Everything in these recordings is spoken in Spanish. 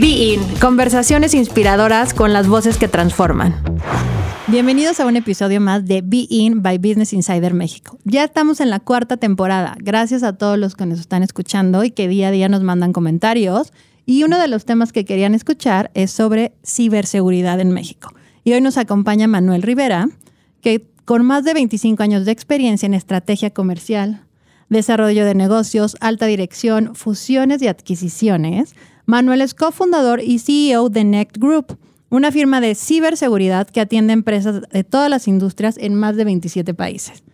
Be In, conversaciones inspiradoras con las voces que transforman. Bienvenidos a un episodio más de Be In by Business Insider México. Ya estamos en la cuarta temporada. Gracias a todos los que nos están escuchando y que día a día nos mandan comentarios. Y uno de los temas que querían escuchar es sobre ciberseguridad en México. Y hoy nos acompaña Manuel Rivera, que con más de 25 años de experiencia en estrategia comercial, desarrollo de negocios, alta dirección, fusiones y adquisiciones, Manuel es cofundador y CEO de Next Group, una firma de ciberseguridad que atiende empresas de todas las industrias en más de 27 países.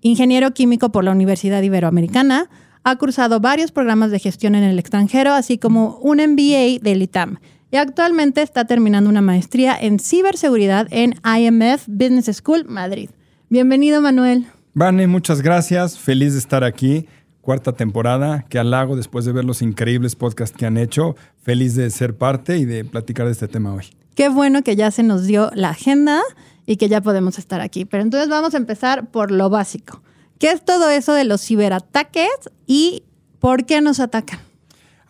Ingeniero químico por la Universidad Iberoamericana, ha cursado varios programas de gestión en el extranjero, así como un MBA del ITAM. Y actualmente está terminando una maestría en ciberseguridad en IMF Business School Madrid. Bienvenido, Manuel. Vane, muchas gracias. Feliz de estar aquí. Cuarta temporada, que halago después de ver los increíbles podcasts que han hecho. Feliz de ser parte y de platicar de este tema hoy. Qué bueno que ya se nos dio la agenda y que ya podemos estar aquí. Pero entonces vamos a empezar por lo básico. ¿Qué es todo eso de los ciberataques y por qué nos atacan?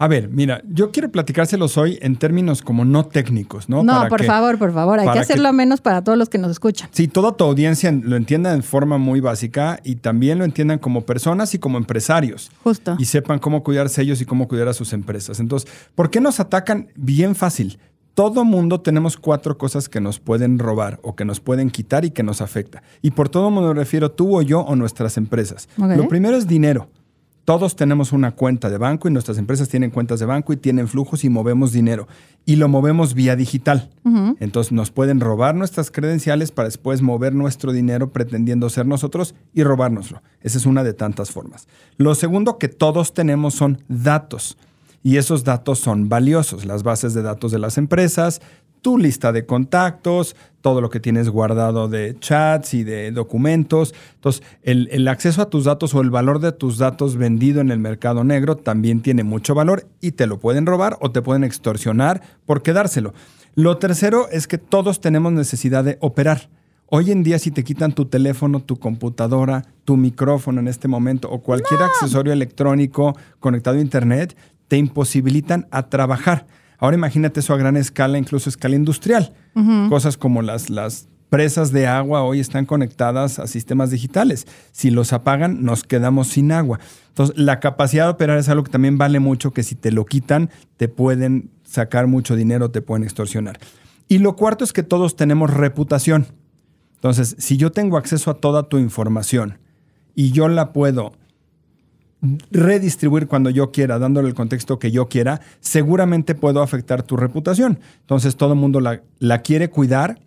A ver, mira, yo quiero platicárselos hoy en términos como no técnicos, ¿no? No, por favor, por favor, hay que hacerlo menos para todos los que nos escuchan. Sí, toda tu audiencia lo entienda en forma muy básica y también lo entiendan como personas y como empresarios. Justo. Y sepan cómo cuidarse ellos y cómo cuidar a sus empresas. Entonces, ¿por qué nos atacan? Bien fácil. Todo mundo tenemos cuatro cosas que nos pueden robar o que nos pueden quitar y que nos afecta. Y por todo mundo me refiero tú o yo o nuestras empresas. Ok. Lo primero es dinero. Todos tenemos una cuenta de banco y nuestras empresas tienen cuentas de banco y tienen flujos y movemos dinero. Y lo movemos vía digital. Entonces nos pueden robar nuestras credenciales para después mover nuestro dinero pretendiendo ser nosotros y robárnoslo. Esa es una de tantas formas. Lo segundo que todos tenemos son datos. Y esos datos son valiosos. Las bases de datos de las empresas, tu lista de contactos, todo lo que tienes guardado de chats y de documentos. Entonces, el, el, acceso a tus datos o el valor de tus datos vendido en el mercado negro también tiene mucho valor y te lo pueden robar o te pueden extorsionar por quedárselo. Lo tercero es que todos tenemos necesidad de operar. Hoy en día, si te quitan tu teléfono, tu computadora, tu micrófono en este momento o cualquier no. accesorio electrónico conectado a Internet, te imposibilitan a trabajar. Ahora imagínate eso a gran escala, incluso a escala industrial. Uh -huh. Cosas como las, las presas de agua hoy están conectadas a sistemas digitales. Si los apagan, nos quedamos sin agua. Entonces, la capacidad de operar es algo que también vale mucho, que si te lo quitan, te pueden sacar mucho dinero, te pueden extorsionar. Y lo cuarto es que todos tenemos reputación. Entonces, si yo tengo acceso a toda tu información y yo la puedo redistribuir cuando yo quiera, dándole el contexto que yo quiera, seguramente puedo afectar tu reputación. Entonces todo el mundo la, la, quiere cuidar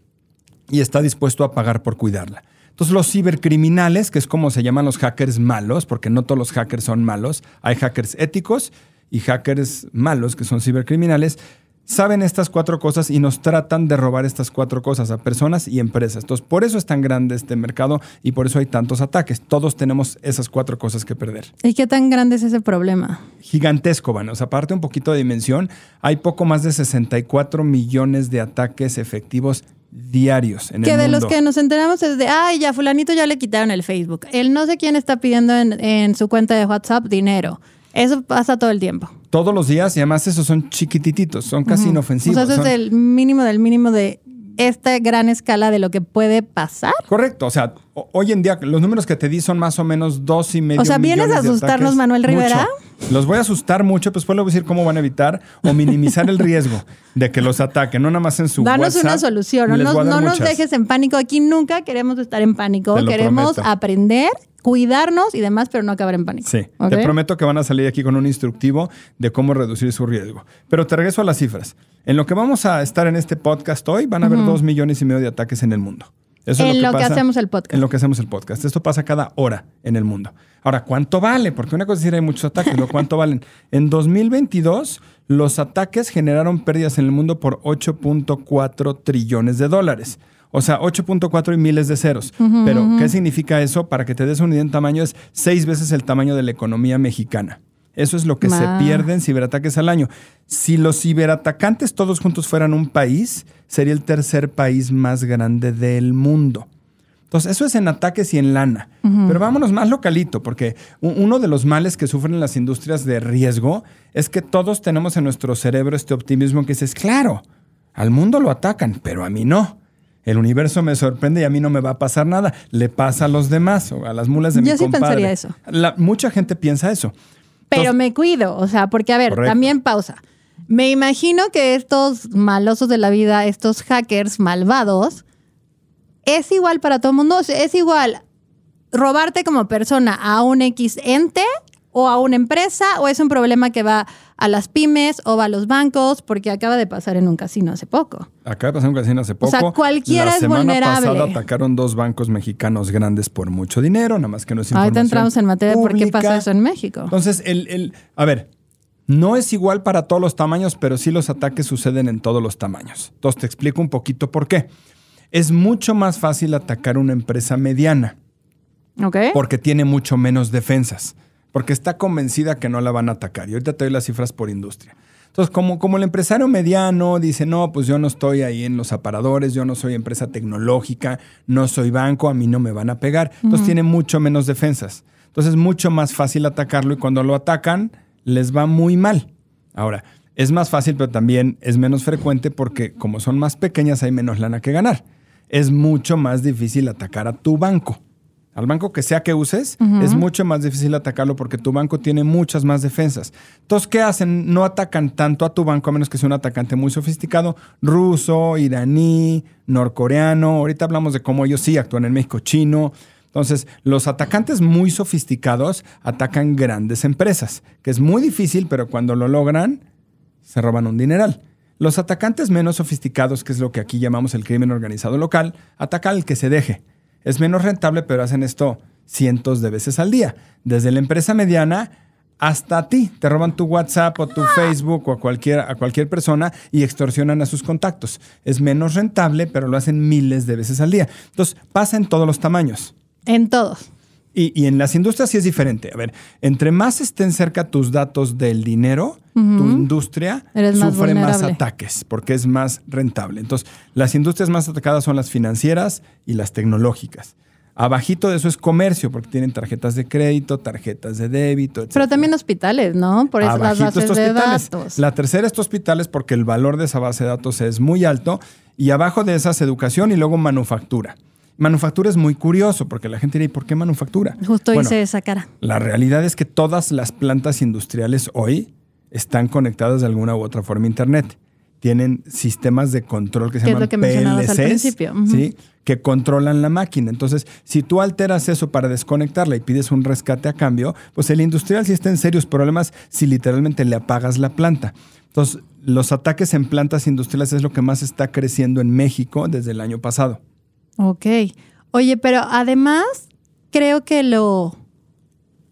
y está dispuesto a pagar por cuidarla. Entonces los cibercriminales, que es como se llaman los hackers malos, porque no todos los hackers son malos, hay hackers éticos y hackers malos, que son cibercriminales, saben estas cuatro cosas y nos tratan de robar estas cuatro cosas a personas y empresas. Entonces, por eso es tan grande este mercado y por eso hay tantos ataques. Todos tenemos esas cuatro cosas que perder. ¿Y qué tan grande es ese problema? Gigantesco, Van. O sea, aparte un poquito de dimensión, hay poco más de 64 millones de ataques efectivos diarios en que el de mundo. los que nos enteramos es de, ay, ya fulanito ya le quitaron el Facebook. El no sé quién está pidiendo en, en su cuenta de WhatsApp dinero. Eso pasa todo el tiempo. Todos los días y además esos son chiquitititos, son casi uh -huh. inofensivos. O sea, eso son... es el mínimo del mínimo de esta gran escala de lo que puede pasar. Correcto, o sea, hoy en día los números que te di son más o menos dos y medio. O sea, ¿vienes a asustarnos, Manuel Rivera? Mucho. Los voy a asustar mucho, pues después les voy a decir cómo van a evitar o minimizar el riesgo de que los ataquen, no nada más en su Danos WhatsApp. una solución, no, nos, no nos dejes en pánico. Aquí nunca queremos estar en pánico, queremos prometo. aprender cuidarnos y demás, pero no acabar en pánico. Sí, ¿Okay? te prometo que van a salir aquí con un instructivo de cómo reducir su riesgo. Pero te regreso a las cifras. En lo que vamos a estar en este podcast hoy, van a haber uh -huh. dos millones y medio de ataques en el mundo. Eso en es lo, que, lo pasa, que, hacemos el podcast. En lo que hacemos el podcast. Esto pasa cada hora en el mundo. Ahora, ¿cuánto vale? Porque una cosa es decir, hay muchos ataques, ¿no? ¿Cuánto valen? En 2022, Los ataques generaron pérdidas en el mundo por 8.4 trillones de dólares. O sea, 8.4 y miles de ceros. Pero, ¿qué significa eso? Para que te des una idea en tamaño, es seis veces el tamaño de la economía mexicana. Eso es lo que se pierde en ciberataques al año. Si los ciberatacantes todos juntos fueran un país, sería el tercer país más grande del mundo. Entonces, eso es en ataques y en lana. Pero vámonos más localito, porque uno de los males que sufren las industrias de riesgo es que todos tenemos en nuestro cerebro este optimismo que dices, claro, al mundo lo atacan, pero a mí no. El universo me sorprende y a mí no me va a pasar nada. Le pasa a los demás o a las mulas de mi sí compadre. pensaría eso. La- mucha gente piensa eso. Pero Entonces- me cuido, o sea, porque a ver, Correcto. también pausa. Me imagino que estos malosos de la vida, estos hackers malvados, es igual para todo el mundo. Es igual robarte como persona a un X ente o a una empresa, o es un problema que va a las pymes o va a los bancos, porque acaba de pasar en un casino hace poco. Acaba de pasar un casino hace poco. sea, cualquiera la es semana vulnerable. pasada atacaron dos bancos mexicanos grandes por mucho dinero, nada más que no es Ahorita entramos en materia de por qué pasa eso en México. Entonces, el, el- a ver, no es igual para todos los tamaños, pero sí los ataques suceden en todos los tamaños. Entonces, te explico un poquito por qué. Es mucho más fácil atacar una empresa mediana ¿Ok? porque tiene mucho menos defensas, porque está convencida que no la van a atacar. Y ahorita te doy las cifras por industria. Entonces, como, como el empresario mediano dice, no, pues yo no estoy ahí en los aparadores, yo no soy empresa tecnológica, no soy banco, a mí no me van a pegar. Entonces, tiene mucho menos defensas. Entonces, es mucho más fácil atacarlo y cuando lo atacan, les va muy mal. Ahora, es más fácil, pero también es menos frecuente porque como son más pequeñas, hay menos lana que ganar. Es mucho más difícil atacar a tu banco. Al banco que sea que uses, es mucho más difícil atacarlo porque tu banco tiene muchas más defensas. Entonces, ¿qué hacen? No atacan tanto a tu banco a menos que sea un atacante muy sofisticado, ruso, iraní, norcoreano. Ahorita hablamos de cómo ellos sí actúan en México, chino. Entonces, los atacantes muy sofisticados atacan grandes empresas, que es muy difícil, pero cuando lo logran, se roban un dineral. Los atacantes menos sofisticados, que es lo que aquí llamamos el crimen organizado local, atacan al que se deje. Es menos rentable, pero hacen esto cientos de veces al día. Desde la empresa mediana hasta a ti. Te roban tu WhatsApp o tu Facebook o a cualquier, a cualquier persona y extorsionan a sus contactos. Es menos rentable, pero lo hacen miles de veces al día. Entonces, pasa en todos los tamaños. En todos. Y, y en las industrias sí es diferente. A ver, entre más estén cerca tus datos del dinero, tu industria Eres sufre más ataques porque es más rentable. Entonces, las industrias más atacadas son las financieras y las tecnológicas. Abajito de eso es comercio, porque tienen tarjetas de crédito, tarjetas de débito, etc. Pero también hospitales, ¿no? Por eso las Abajito bases estos de datos. La tercera es hospitales porque el valor de esa base de datos es muy alto y abajo de esas educación y luego manufactura. Manufactura es muy curioso porque la gente dirá, ¿y por qué manufactura? Justo Bueno, hice esa cara. La realidad es que todas las plantas industriales hoy están conectadas de alguna u otra forma a Internet. Tienen sistemas de control que se Que es llaman lo que mencionabas al PLCs, principio. ¿sí? que controlan la máquina. Entonces, si tú alteras eso para desconectarla y pides un rescate a cambio, pues el industrial sí está en serios problemas si literalmente le apagas la planta. Entonces, los ataques en plantas industriales es lo que más está creciendo en México desde el año pasado. Ok. Oye, pero además creo que lo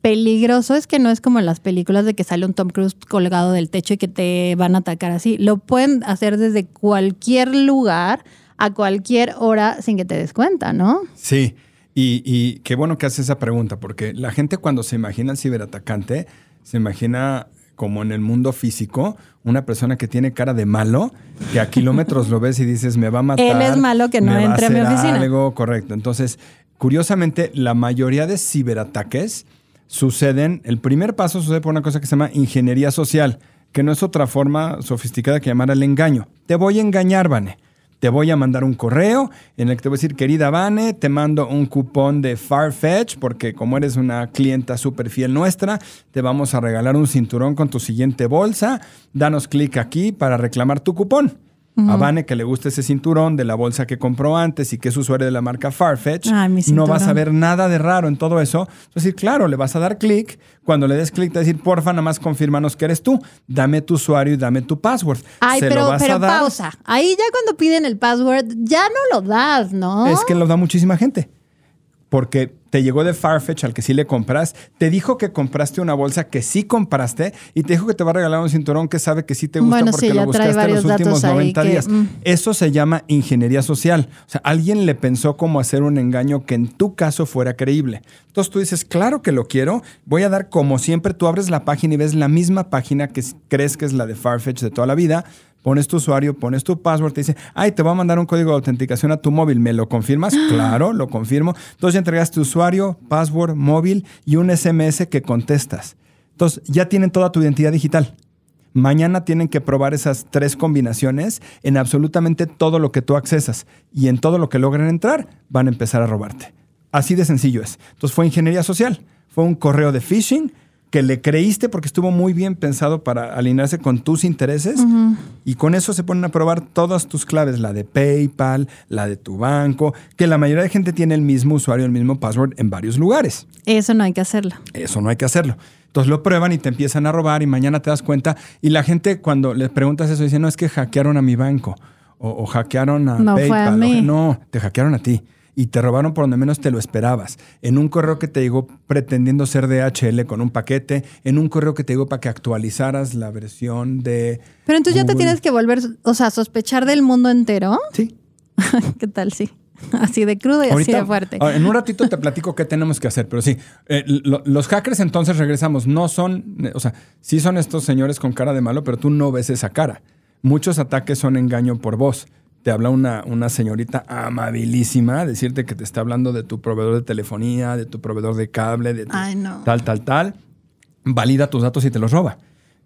peligroso es que no es como en las películas de que sale un Tom Cruise colgado del techo y que te van a atacar así. Lo pueden hacer desde cualquier lugar, a cualquier hora, sin que te des cuenta, ¿no? Sí, y, qué bueno que haces esa pregunta, porque la gente cuando se imagina al ciberatacante, se imagina como en el mundo físico, una persona que tiene cara de malo, que a kilómetros lo ves y dices, me va a matar. Él es malo que no me entre a mi hacer oficina. Algo correcto. Entonces, curiosamente, la mayoría de ciberataques suceden, el primer paso sucede por una cosa que se llama ingeniería social, que no es otra forma sofisticada que llamar al engaño. Te voy a engañar, Vane. Te voy a mandar un correo en el que te voy a decir, querida Vane, te mando un cupón de Farfetch, porque como eres una clienta súper fiel nuestra, te vamos a regalar un cinturón con tu siguiente bolsa. Danos clic aquí para reclamar tu cupón. A Vane, que le gusta ese cinturón de la bolsa que compró antes y que es usuario de la marca Farfetch, Ay, no vas a ver nada de raro en todo eso. Es decir, claro, le vas a dar clic. Cuando le des clic, te va a decir, porfa, nada más confírmanos que eres tú. Dame tu usuario y dame tu password. Ay, Se lo pero, a dar. pausa. Ahí ya cuando piden el password, ya no lo das, ¿no? Es que lo da muchísima gente. Porque te llegó de Farfetch al que sí le compras, te dijo que compraste una bolsa que sí compraste y te dijo que te va a regalar un cinturón que sabe que sí te gusta Bueno, porque sí, lo buscaste los últimos ahí 90 que, días. mm. Eso se llama ingeniería social. O sea, alguien le pensó cómo hacer un engaño que en tu caso fuera creíble. Entonces tú dices, claro que lo quiero, voy a dar como siempre, tú abres la página y ves la misma página que crees que es la de Farfetch de toda la vida. Pones tu usuario, pones tu password, te dice, ay, te voy a mandar un código de autenticación a tu móvil, ¿me lo confirmas? claro, lo confirmo. Entonces ya entregas tu usuario, password, móvil y un SMS que contestas. Entonces ya tienen toda tu identidad digital. Mañana tienen que probar esas tres combinaciones en absolutamente todo lo que tú accesas y en todo lo que logren entrar van a empezar a robarte. Así de sencillo es. Entonces fue ingeniería social, fue un correo de phishing que le creíste porque estuvo muy bien pensado para alinearse con tus intereses y con eso se ponen a probar todas tus claves, la de PayPal, la de tu banco, que la mayoría de gente tiene el mismo usuario, el mismo password en varios lugares. Eso no hay que hacerlo. Eso no hay que hacerlo. Entonces lo prueban y te empiezan a robar y mañana te das cuenta. Y la gente cuando les preguntas eso dice, no, es que hackearon a mi banco o, o hackearon a No fue PayPal. a o- mí. no, te hackearon a ti. Y te robaron por donde menos te lo esperabas. En un correo que te llegó pretendiendo ser DHL con un paquete. En un correo que te llegó para que actualizaras la versión de... Pero entonces ya te tienes que volver, o sea, sospechar del mundo entero. Sí. ¿Qué tal? Sí. Así de crudo y así de fuerte. ahora, en un ratito te platico qué tenemos que hacer, pero sí, eh, lo- los hackers entonces regresamos, no son, o sea, sí son estos señores con cara de malo, pero tú no ves esa cara. Muchos ataques son engaño por voz. Te habla una, una señorita amabilísima, decirte que te está hablando de tu proveedor de telefonía, de tu proveedor de cable, de tu Ay, no. tal, tal, tal. Valida tus datos y te los roba.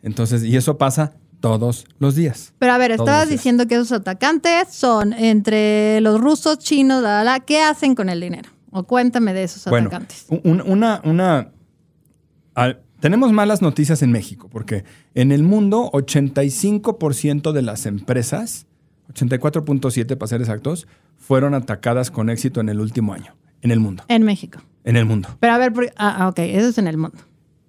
Entonces, y eso pasa todos los días. Pero a ver, estabas diciendo que esos atacantes son entre los rusos, chinos, la, la, la. ¿Qué hacen con el dinero? O cuéntame de esos Bueno, atacantes. un- una, una, al- tenemos malas noticias en México, porque en el mundo 85% de las empresas, 84.7 para ser exactos, fueron atacadas con éxito en el último año, en el mundo, En México. en el mundo. Pero a ver, ah, ah, ok, eso es en el mundo.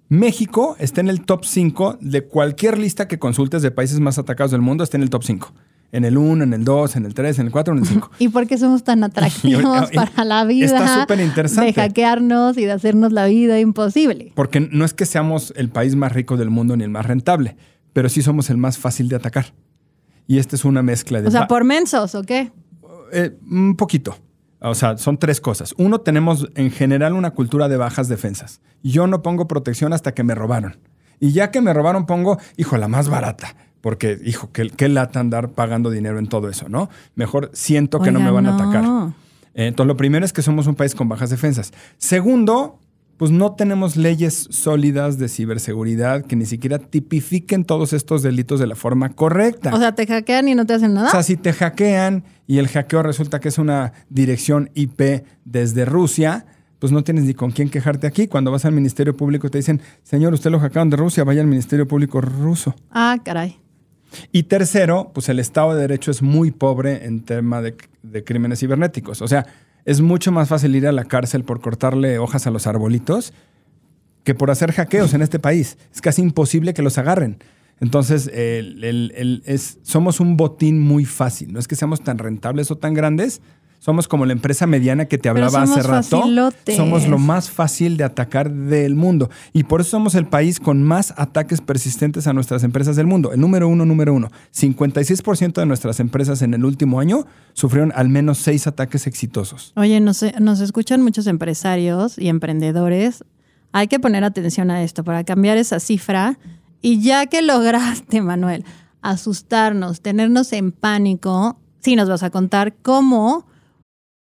México está en el top 5 de cualquier lista que consultes de países más atacados del mundo, está en el top 5. En el 1, en el 2, en el 3, en el 4, en el 5. ¿Y por qué somos tan atractivos para la vida? está súper interesante. De hackearnos y de hacernos la vida imposible. Porque no es que seamos el país más rico del mundo ni el más rentable, pero sí somos el más fácil de atacar. Y esta es una mezcla de... O sea, por mensos, ¿o qué? eh, un poquito. O sea, son tres cosas. Uno, tenemos en general una cultura de bajas defensas. Yo no pongo protección hasta que me robaron. Y ya que me robaron, pongo, hijo, la más barata. Porque, hijo, qué, qué lata andar pagando dinero en todo eso, ¿no? Mejor siento que no me van a atacar. Eh, Entonces, lo primero es que somos un país con bajas defensas. Segundo, pues no tenemos leyes sólidas de ciberseguridad que ni siquiera tipifiquen todos estos delitos de la forma correcta. O sea, te hackean y no te hacen nada. O sea, si te hackean y el hackeo resulta que es una dirección IP desde Rusia, pues no tienes ni con quién quejarte aquí. Cuando vas al Ministerio Público te dicen, señor, usted lo hackearon de Rusia, vaya al Ministerio Público ruso. ah, caray. Y tercero, pues el Estado de Derecho es muy pobre en tema de, de crímenes cibernéticos. O sea, es mucho más fácil ir a la cárcel por cortarle hojas a los arbolitos que por hacer hackeos en este país. Es casi imposible que los agarren. Entonces, el- somos un botín muy fácil. No es que seamos tan rentables o tan grandes. Somos como la empresa mediana que te hablaba hace rato. facilotes. Somos lo más fácil de atacar del mundo. Y por eso somos el país con más ataques persistentes a nuestras empresas del mundo. El número uno, número uno. 56% de nuestras empresas en el último año sufrieron al menos seis ataques exitosos. Oye, nos, nos escuchan muchos empresarios y emprendedores. Hay que poner atención a esto para cambiar esa cifra. Y ya que lograste, Manuel, asustarnos, tenernos en pánico, sí nos vas a contar cómo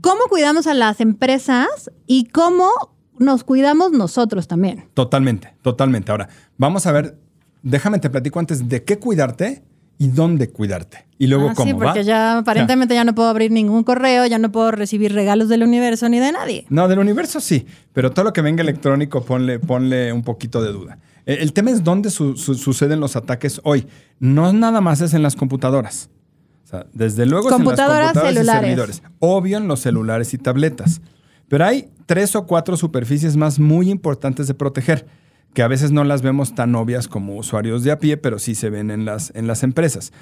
Cómo cuidamos a las empresas y cómo nos cuidamos nosotros también. Totalmente, totalmente. Ahora, vamos a ver, déjame te platico antes de qué cuidarte y dónde cuidarte. Y luego Ah, cómo sí, porque va. ya aparentemente ya no puedo abrir ningún correo, ya no puedo recibir regalos del universo ni de nadie. No, del universo sí, pero todo lo que venga electrónico ponle, ponle un poquito de duda. Eh, El tema es dónde su- su- suceden los ataques hoy. No nada más es en las computadoras. O sea, desde luego Computadoras, es en las computadoras y celulares. servidores. Obvio en los celulares y tabletas. Pero hay tres o cuatro superficies más muy importantes de proteger, que a veces no las vemos tan obvias como usuarios de a pie, pero sí se ven en las, en las empresas.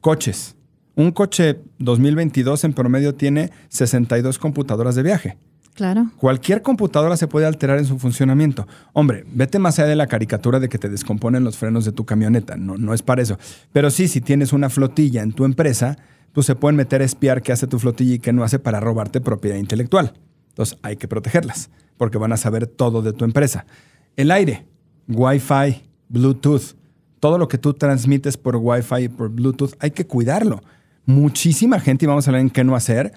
Coches. Un coche 2022 en promedio tiene 62 computadoras de viaje. Claro. Cualquier computadora se puede alterar en su funcionamiento. Hombre, vete más allá de la caricatura de que te descomponen los frenos de tu camioneta. No, no es para eso. Pero sí, si tienes una flotilla en tu empresa, pues se pueden meter a espiar qué hace tu flotilla y qué no hace para robarte propiedad intelectual. Entonces hay que protegerlas, porque van a saber todo de tu empresa. El aire, Wi-Fi, Bluetooth, todo lo que tú transmites por Wi-Fi y por Bluetooth, hay que cuidarlo. Muchísima gente, y vamos a hablar en qué no hacer,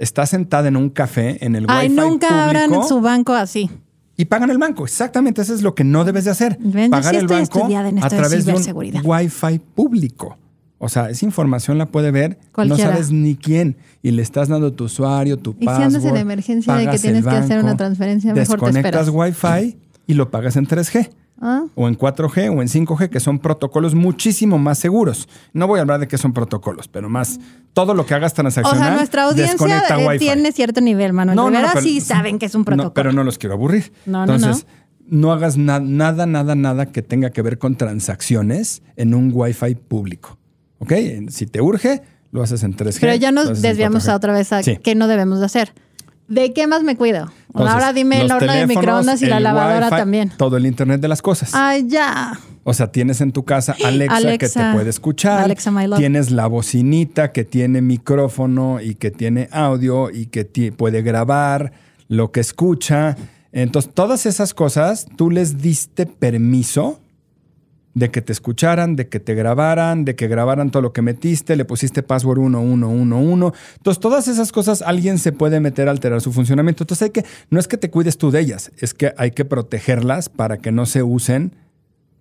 está sentada en un café en el Ay, Wi-Fi nunca abran público su banco así. y pagan el banco. Exactamente, eso es lo que no debes de hacer. Ven, Pagar sí el banco a esto de través de un. Wi-Fi público. O sea, esa información la puede ver, Cualquiera. no sabes ni quién, y le estás dando tu usuario, tu Y si password. andas en emergencia de que tienes el que hacer banco, una transferencia, mejor te desconectas esperas. Wi-Fi y lo pagas en 3G. Ah, O en 4G o en 5G, que son protocolos muchísimo más seguros. No voy a hablar de qué son protocolos, pero más todo lo que hagas O transaccional. sea, nuestra audiencia eh, tiene cierto nivel, Manuel. No, no, no, pero- sí saben que es un No, protocolo. pero no los quiero aburrir. No, no, Entonces, no, hagas na- nada, nada, nada que tenga que ver con transacciones en un Wi-Fi público. ¿Ok? Si te urge, lo haces en 3G. Pero ya nos desviamos 4G. a otra vez a Sí. qué no debemos de hacer. ¿De qué más me cuido? Entonces, Ahora dime el horno de microondas y la lavadora Wi-Fi, también. Todo el Internet de las cosas. Ay, ya. O sea, tienes en tu casa Alexa, que Alexa. te puede escuchar. Alexa, my love. Tienes la bocinita que tiene micrófono y que tiene audio y que puede grabar lo que escucha. Entonces, todas esas cosas, tú les diste permiso de que te escucharan, de que te grabaran, de que grabaran todo lo que metiste, le pusiste password 1111. Entonces, todas esas cosas alguien se puede meter a alterar su funcionamiento. Entonces, hay que, no es que te cuides tú de ellas, es que hay que protegerlas para que no se usen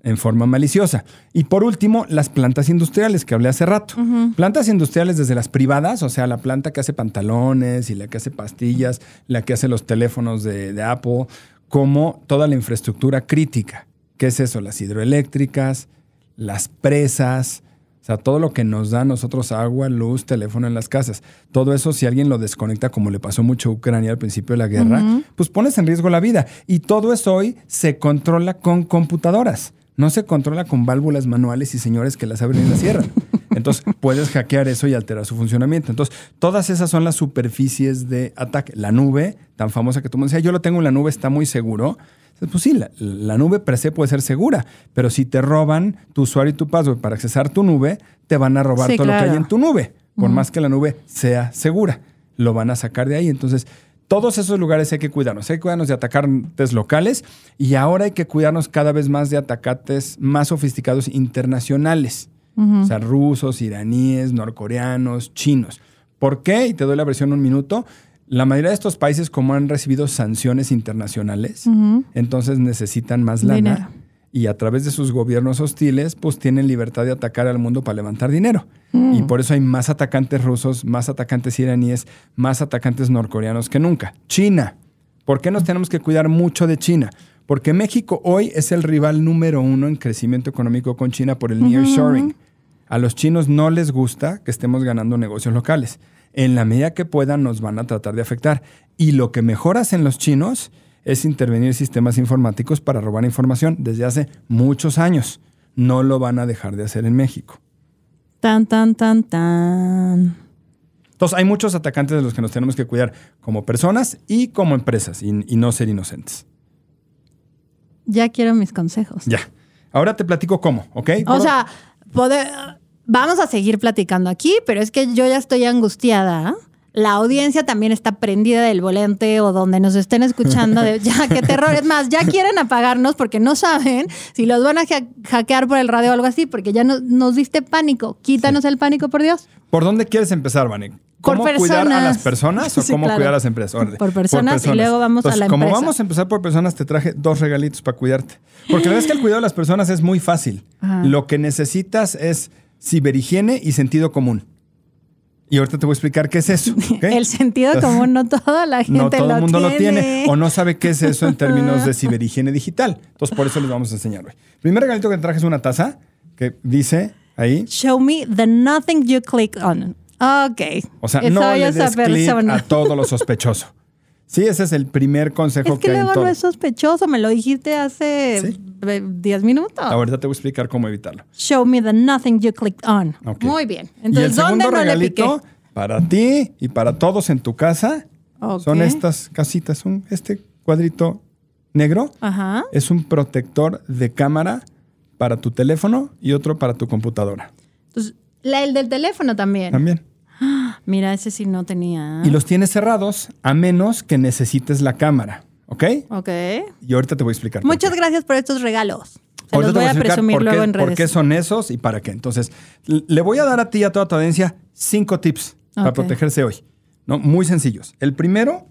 en forma maliciosa. Y por último, las plantas industriales que hablé hace rato. Plantas industriales desde las privadas, o sea, la planta que hace pantalones y la que hace pastillas, la que hace los teléfonos de, de Apple, como toda la infraestructura crítica. ¿Qué es eso? Las hidroeléctricas, las presas, o sea, todo lo que nos da a nosotros agua, luz, teléfono en las casas. Todo eso, si alguien lo desconecta, como le pasó mucho a Ucrania al principio de la guerra, pues pones en riesgo la vida. Y todo eso hoy se controla con computadoras. No se controla con válvulas manuales y señores que las abren y las cierran. Entonces, puedes hackear eso y alterar su funcionamiento. Entonces, todas esas son las superficies de ataque. La nube, tan famosa que tú me decías, yo lo tengo en la nube, está muy seguro. Pues sí, la, la nube per se puede ser segura, pero si te roban tu usuario y tu password para accesar tu nube, te van a robar Sí, todo lo que hay en tu nube. Por más que la nube sea segura, lo van a sacar de ahí. Entonces, todos esos lugares hay que cuidarnos. Hay que cuidarnos de atacantes locales y ahora hay que cuidarnos cada vez más de atacantes más sofisticados internacionales. O sea, rusos, iraníes, norcoreanos, chinos. ¿Por qué? Y te doy la versión en un minuto. La mayoría de estos países, como han recibido sanciones internacionales, entonces necesitan más lana. Dinero. Y a través de sus gobiernos hostiles, pues tienen libertad de atacar al mundo para levantar dinero. Y por eso hay más atacantes rusos, más atacantes iraníes, más atacantes norcoreanos que nunca. China. ¿Por qué nos tenemos que cuidar mucho de China? Porque México hoy es el rival número uno en crecimiento económico con China por el nearshoring. A los chinos no les gusta que estemos ganando negocios locales. En la medida que puedan nos van a tratar de afectar. Y lo que mejor hacen los chinos es intervenir en sistemas informáticos para robar información desde hace muchos años. No lo van a dejar de hacer en México. Tan, tan, tan, tan. Entonces hay muchos atacantes de los que nos tenemos que cuidar como personas y como empresas y, y no ser inocentes. Ya quiero mis consejos. Ya. Ahora te platico cómo, ¿ok? O sea, poder- vamos a seguir platicando aquí, pero es que yo ya estoy angustiada. La audiencia también está prendida del volante o donde nos estén escuchando. De, ya, qué terror. Es más, ya quieren apagarnos porque no saben si los van a ha- hackear por el radio o algo así, porque ya no- nos diste pánico. Quítanos el pánico, por Dios. ¿Por dónde quieres empezar, Vane? Por ¿Cómo cuidar a las personas o Sí, cómo claro. cuidar a las empresas? Órale. Por personas y luego vamos a la Como empresa. vamos a empezar por personas, te traje dos regalitos para cuidarte. Porque la verdad es que el cuidado de las personas es muy fácil. Ajá. Lo que necesitas es ciberhigiene y sentido común. Y ahorita te voy a explicar qué es eso. ¿ok? El sentido común no toda la gente no todo lo el mundo lo tiene. tiene o no sabe qué es eso en términos de ciberhigiene digital. Entonces, por eso les vamos a enseñar hoy. Primer regalito que traje es una taza que dice ahí, Show me the nothing you click on. Ok. o sea, Soy no le des clic persona. a todo lo sospechoso. Sí, ese es el primer consejo Es que hay en luego todo. no es sospechoso, me lo dijiste hace Sí. eh, 10 minutos. Ahorita te voy a explicar cómo evitarlo. Show me the nothing you clicked on. Muy bien. y el Entonces, ¿dónde segundo no le regalito piqué? para ti y para todos en tu casa son estas casitas. Un, este cuadrito negro Ajá. es un protector de cámara para tu teléfono y otro para tu computadora. Entonces, la, el del teléfono también. También. Mira, ese sí no tenía. Y los tienes cerrados a menos que necesites la cámara. ¿Ok? Ok. Y ahorita te voy a explicar. por Muchas gracias por estos regalos. Se Ahorita los te voy a presumir por luego en por redes. qué son esos y para qué. Entonces, le voy a dar a ti y a toda tu audiencia cinco tips para protegerse hoy. ¿no? Muy sencillos. El primero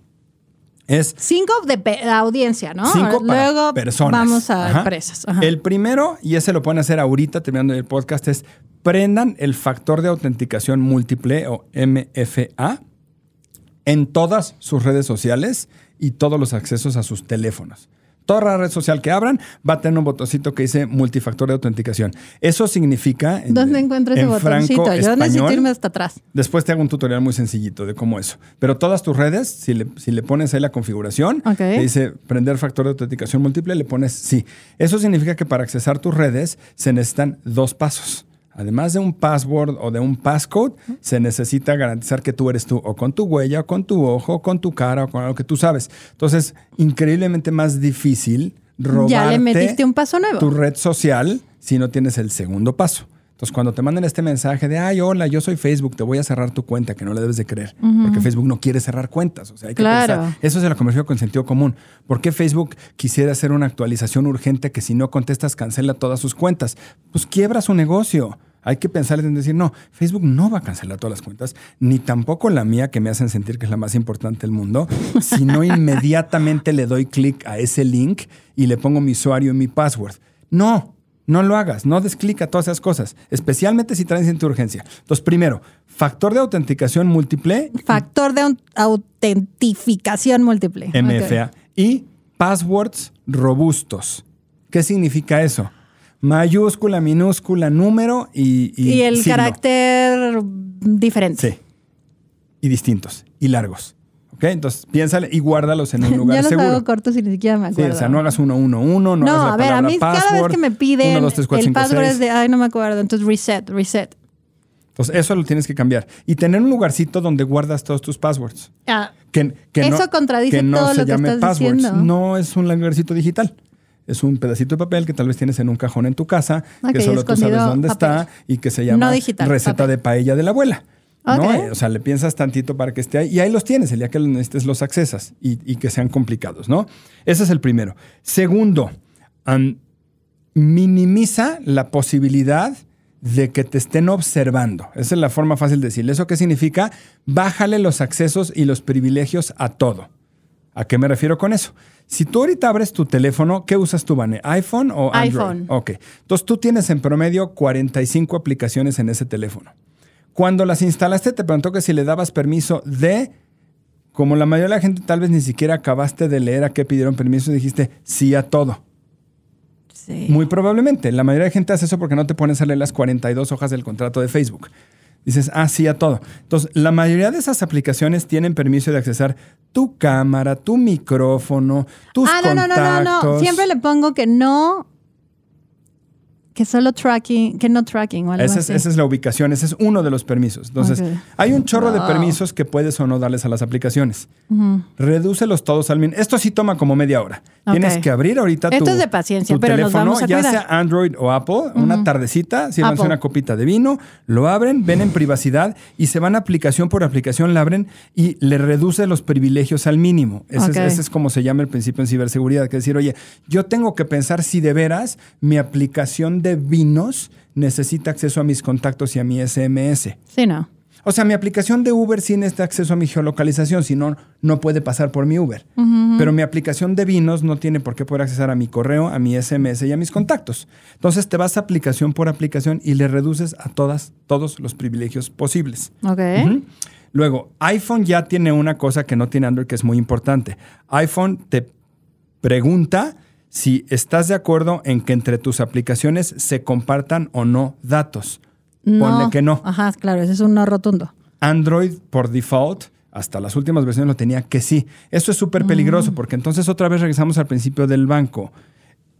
es Cinco de audiencia, ¿no? cinco para luego personas. vamos a Ajá. empresas. Ajá. El primero, y ese lo pueden hacer ahorita terminando el podcast, es prendan el factor de autenticación múltiple o MFA en todas sus redes sociales y todos los accesos a sus teléfonos. Toda la red social que abran va a tener un botoncito que dice multifactor de autenticación. Eso significa. en- ¿Dónde encuentro ese en botoncito? franco Yo necesito irme hasta atrás. Después te hago un tutorial muy sencillito de cómo eso. Pero todas tus redes, si le, si le pones ahí la configuración, Ok. te dice prender factor de autenticación múltiple, le pones sí. Eso significa que para accesar tus redes se necesitan dos pasos. Además de un password o de un passcode, se necesita garantizar que tú eres tú, o con tu huella, o con tu ojo, o con tu cara, o con algo que tú sabes. Entonces, increíblemente más difícil robarte Ya le metiste un paso nuevo. tu red social si no tienes el segundo paso. Entonces, cuando te manden este mensaje de, ay, hola, yo soy Facebook, te voy a cerrar tu cuenta, que no le debes de creer, porque Facebook no quiere cerrar cuentas. O sea, hay que Claro. pensar, eso se lo convirtió con sentido común. ¿Por qué Facebook quisiera hacer una actualización urgente que si no contestas cancela todas sus cuentas? Pues quiebra su negocio. Hay que pensar en decir, no, Facebook no va a cancelar todas las cuentas, ni tampoco la mía, que me hacen sentir que es la más importante del mundo, si no inmediatamente le doy clic a ese link y le pongo mi usuario y mi password. No, no lo hagas, no des clic a todas esas cosas, especialmente si traes en tu urgencia. Entonces, primero, factor de autenticación múltiple, Factor de au- autentificación múltiple. MFA, y passwords robustos. ¿Qué significa eso? Mayúscula, minúscula, número y, y, Y, el signo. carácter diferente. Sí. Y distintos y largos. ¿Ok? Entonces piénsale y guárdalos en un Yo lugar los seguro. hago cortos y ni siquiera me Sí, acuerdo. o sea, no hagas uno, uno, uno, no, No, hagas la a ver, a palabra mí cada vez password, que me piden uno, dos, tres, cuatro, el cinco, password seis. es de, ay, no me acuerdo, entonces reset, reset. Entonces, eso lo tienes que cambiar. Y tener un lugarcito donde guardas todos tus passwords. Ah, Que, que Eso no, contradice que no todo se lo que llame estás passwords. diciendo. No es un lugarcito digital. Es un pedacito de papel que tal vez tienes en un cajón en tu casa, Ok, que solo tú sabes dónde está y que se llama No digital, receta papel. de paella de la abuela. Eh, O sea, le piensas tantito para que esté ahí y ahí los tienes. El día que los necesites los accesas y, y que sean complicados, ¿no? Ese es el primero. Segundo, minimiza la posibilidad de que te estén observando. Esa es la forma fácil de decirle. ¿Eso qué significa? Bájale los accesos y los privilegios a todo. ¿A qué me refiero con eso? Si tú ahorita abres tu teléfono, ¿qué usas tú, Vane? ¿iPhone o Android? iPhone. Ok. Entonces tú tienes en promedio 45 aplicaciones en ese teléfono. Cuando las instalaste, te preguntó que si le dabas permiso de, como la mayoría de la gente tal vez ni siquiera acabaste de leer a qué pidieron permiso, dijiste sí a todo. sí. Muy probablemente. La mayoría de gente hace eso porque no te pones a leer las 42 hojas del contrato de Facebook. Dices, ah, sí a todo. Entonces, la mayoría de esas aplicaciones tienen permiso de accesar tu cámara, tu micrófono, tus ah, no, no, no, no, no. contactos. Siempre le pongo que no. Que solo tracking, que no tracking o algo Esa es, así. esa es la ubicación, ese es uno de los permisos. Entonces, Ok. hay un chorro de Wow. permisos que puedes o no darles a las aplicaciones. Redúcelos todos al mínimo. Esto sí toma como media hora. Ok. Tienes que abrir ahorita Esto tu, es de paciencia, tu pero nos teléfono, vamos a ya cuidar. sea Android o Apple, una tardecita, sírvanse una copita de vino, lo abren, ven en privacidad y se van aplicación por aplicación, la abren y le reduce los privilegios al mínimo. Ese, Ok. es, ese es como se llama el principio en ciberseguridad, que es decir, oye, yo tengo que pensar si de veras mi aplicación de vinos necesita acceso a mis contactos y a mi SMS. Sí, no. O sea, mi aplicación de Uber sí necesita acceso a mi geolocalización, si no, no puede pasar por mi Uber. Pero mi aplicación de vinos no tiene por qué poder accesar a mi correo, a mi SMS y a mis contactos. Entonces te vas aplicación por aplicación y le reduces a todas, todos los privilegios posibles. Ok. Luego, iPhone ya tiene una cosa que no tiene Android que es muy importante. iPhone te pregunta si estás de acuerdo en que entre tus aplicaciones se compartan o no datos. Ponle que no. Ajá, claro, ese es un no rotundo. Android por default, hasta las últimas versiones lo tenía que sí. Eso es súper peligroso porque entonces otra vez regresamos al principio del banco.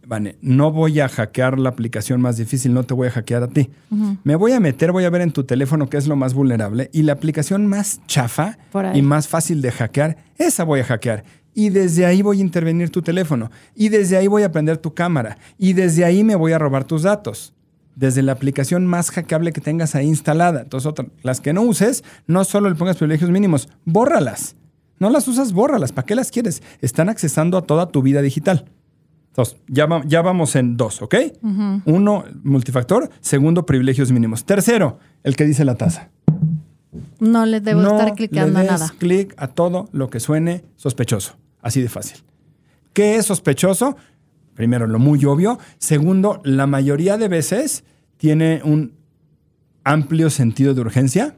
Vale, no voy a hackear la aplicación más difícil, no te voy a hackear a ti. Me voy a meter, voy a ver en tu teléfono qué es lo más vulnerable y la aplicación más chafa y más fácil de hackear, esa voy a hackear. Y desde ahí voy a intervenir tu teléfono. Y desde ahí voy a prender tu cámara. Y desde ahí me voy a robar tus datos. Desde la aplicación más hackeable que tengas ahí instalada. Entonces, otra- las que no uses, no solo le pongas privilegios mínimos, bórralas. No las usas, bórralas. ¿Para qué las quieres? Están accesando a toda tu vida digital. Entonces, ya, va- ya vamos en dos, ¿ok? Uno, multifactor. Segundo, privilegios mínimos. Tercero, el que dice la tasa. No le debo no estar clicando le a des nada. clic a todo lo que suene sospechoso. Así de fácil. ¿Qué es sospechoso? Primero, lo muy obvio. Segundo, la mayoría de veces tiene un amplio sentido de urgencia.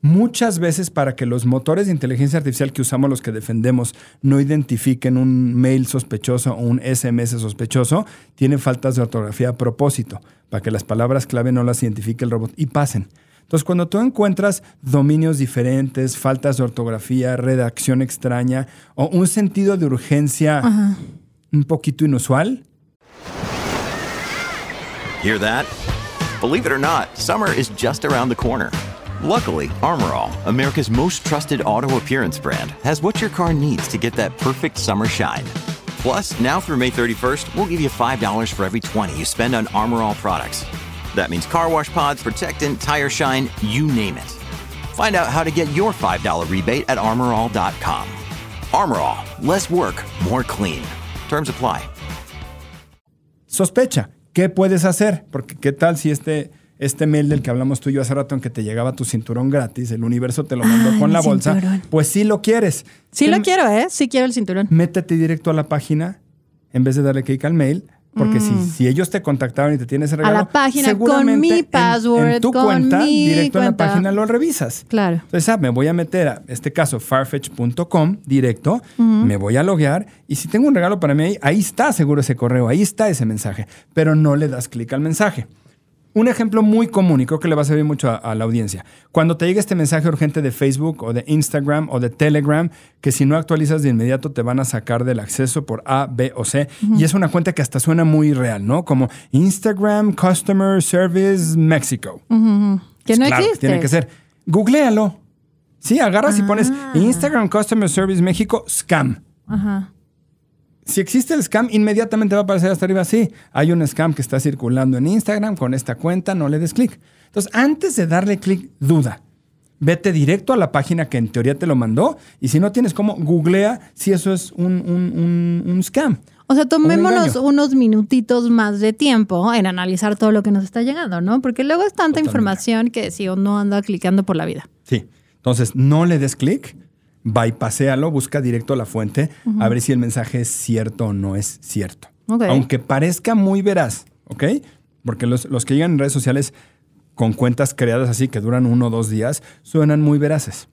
Muchas veces para que los motores de inteligencia artificial que usamos, los que defendemos, no identifiquen un mail sospechoso o un SMS sospechoso, tienen faltas de ortografía a propósito, para que las palabras clave no las identifique el robot y pasen. Entonces, cuando tú encuentras dominios diferentes, faltas de ortografía, redacción extraña o un sentido de urgencia un poquito inusual, Hear that? Believe it or not, summer is just around the corner. Luckily, Armor All, America's most trusted auto appearance brand, has what your car needs to get that perfect summer shine. Plus, now through May 31st, we'll give you $5 for every 20 you spend on Armor All products. That means car wash pods, protectant, tire shine, you name it. Find out how to get your $5 rebate at armorall.com. Armor All, less work, more clean. Terms apply. sospecha. ¿Qué puedes hacer? Porque qué tal si este, este mail del que hablamos tú y yo hace rato, en que te llegaba tu cinturón gratis, el universo te lo mandó Ah, con la bolsa, cinturón. pues sí lo quieres. Sí Te- lo quiero, ¿eh? Sí quiero el cinturón. Métete directo a la página en vez de darle clic al mail. Porque si, si ellos te contactaron y te tienes ese regalo, Mm. la página, con seguramente mi en- en, password, tu con cuenta, mi directo en la cuenta. página lo revisas. Claro. Entonces, ah, me voy a meter a este caso, farfetch.com directo, me voy a loguear y si tengo un regalo para mí ahí, ahí está seguro ese correo, ahí está ese mensaje, pero no le das clic al mensaje. Un ejemplo muy común y creo que le va a servir mucho a, a la audiencia. Cuando te llega este mensaje urgente de Facebook o de Instagram o de Telegram, que si no actualizas de inmediato te van a sacar del acceso por A, B o C. Y es una cuenta que hasta suena muy real, ¿no? Como Instagram Customer Service Mexico. Que no Pues Claro, existe. Tiene que ser. Googlealo. Sí, agarras y pones Ah. Instagram Customer Service México Scam. Ajá. Si existe el scam, inmediatamente va a aparecer hasta arriba. Sí, hay un scam que está circulando en Instagram con esta cuenta, no le des clic. Entonces, antes de darle clic, duda. Vete directo a la página que en teoría te lo mandó y si no tienes cómo, googlea si eso es un, un- un- un scam. O sea, tomémonos unos minutitos más de tiempo en analizar todo lo que nos está llegando, ¿no? Porque luego es tanta Totalmente. información que si uno anda clicando por la vida. Sí. Entonces, no le des clic, bypaséalo, busca directo la fuente, a ver si el mensaje es cierto o no es cierto. Aunque parezca muy veraz, ¿ok? Porque los, los que llegan en redes sociales con cuentas creadas así que duran uno o dos días, suenan muy veraces.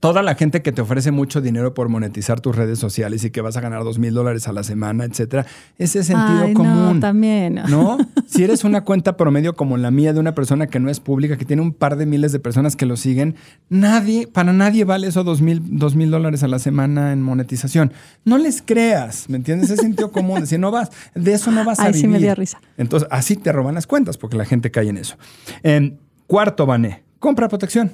Toda la gente que te ofrece mucho dinero por monetizar tus redes sociales y que vas a ganar dos mil dólares a la semana, etcétera, ese sentido Ay, común. No, también. ¿No? Si eres una cuenta promedio como la mía de una persona que no es pública, que tiene un par de miles de personas que lo siguen, nadie, para nadie vale eso dos mil, dos mil dólares a la semana en monetización. No les creas, ¿me entiendes? Es sentido común. Si no vas, de eso no vas a Ay, vivir. sí me dio risa. Entonces, así te roban las cuentas porque la gente cae en eso. Em, cuarto, Vané, compra protección.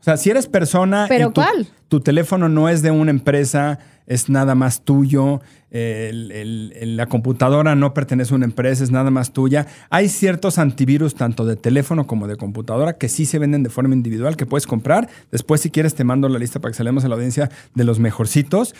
O sea, si eres persona. y ¿Pero tu- cuál? Tu teléfono no es de una empresa, es nada más tuyo. el- el- el- la computadora no pertenece a una empresa, es nada más tuya. Hay ciertos antivirus, tanto de teléfono como de computadora, que sí se venden de forma individual, que puedes comprar. Después, si quieres, te mando la lista para que salgamos a la audiencia de los mejorcitos.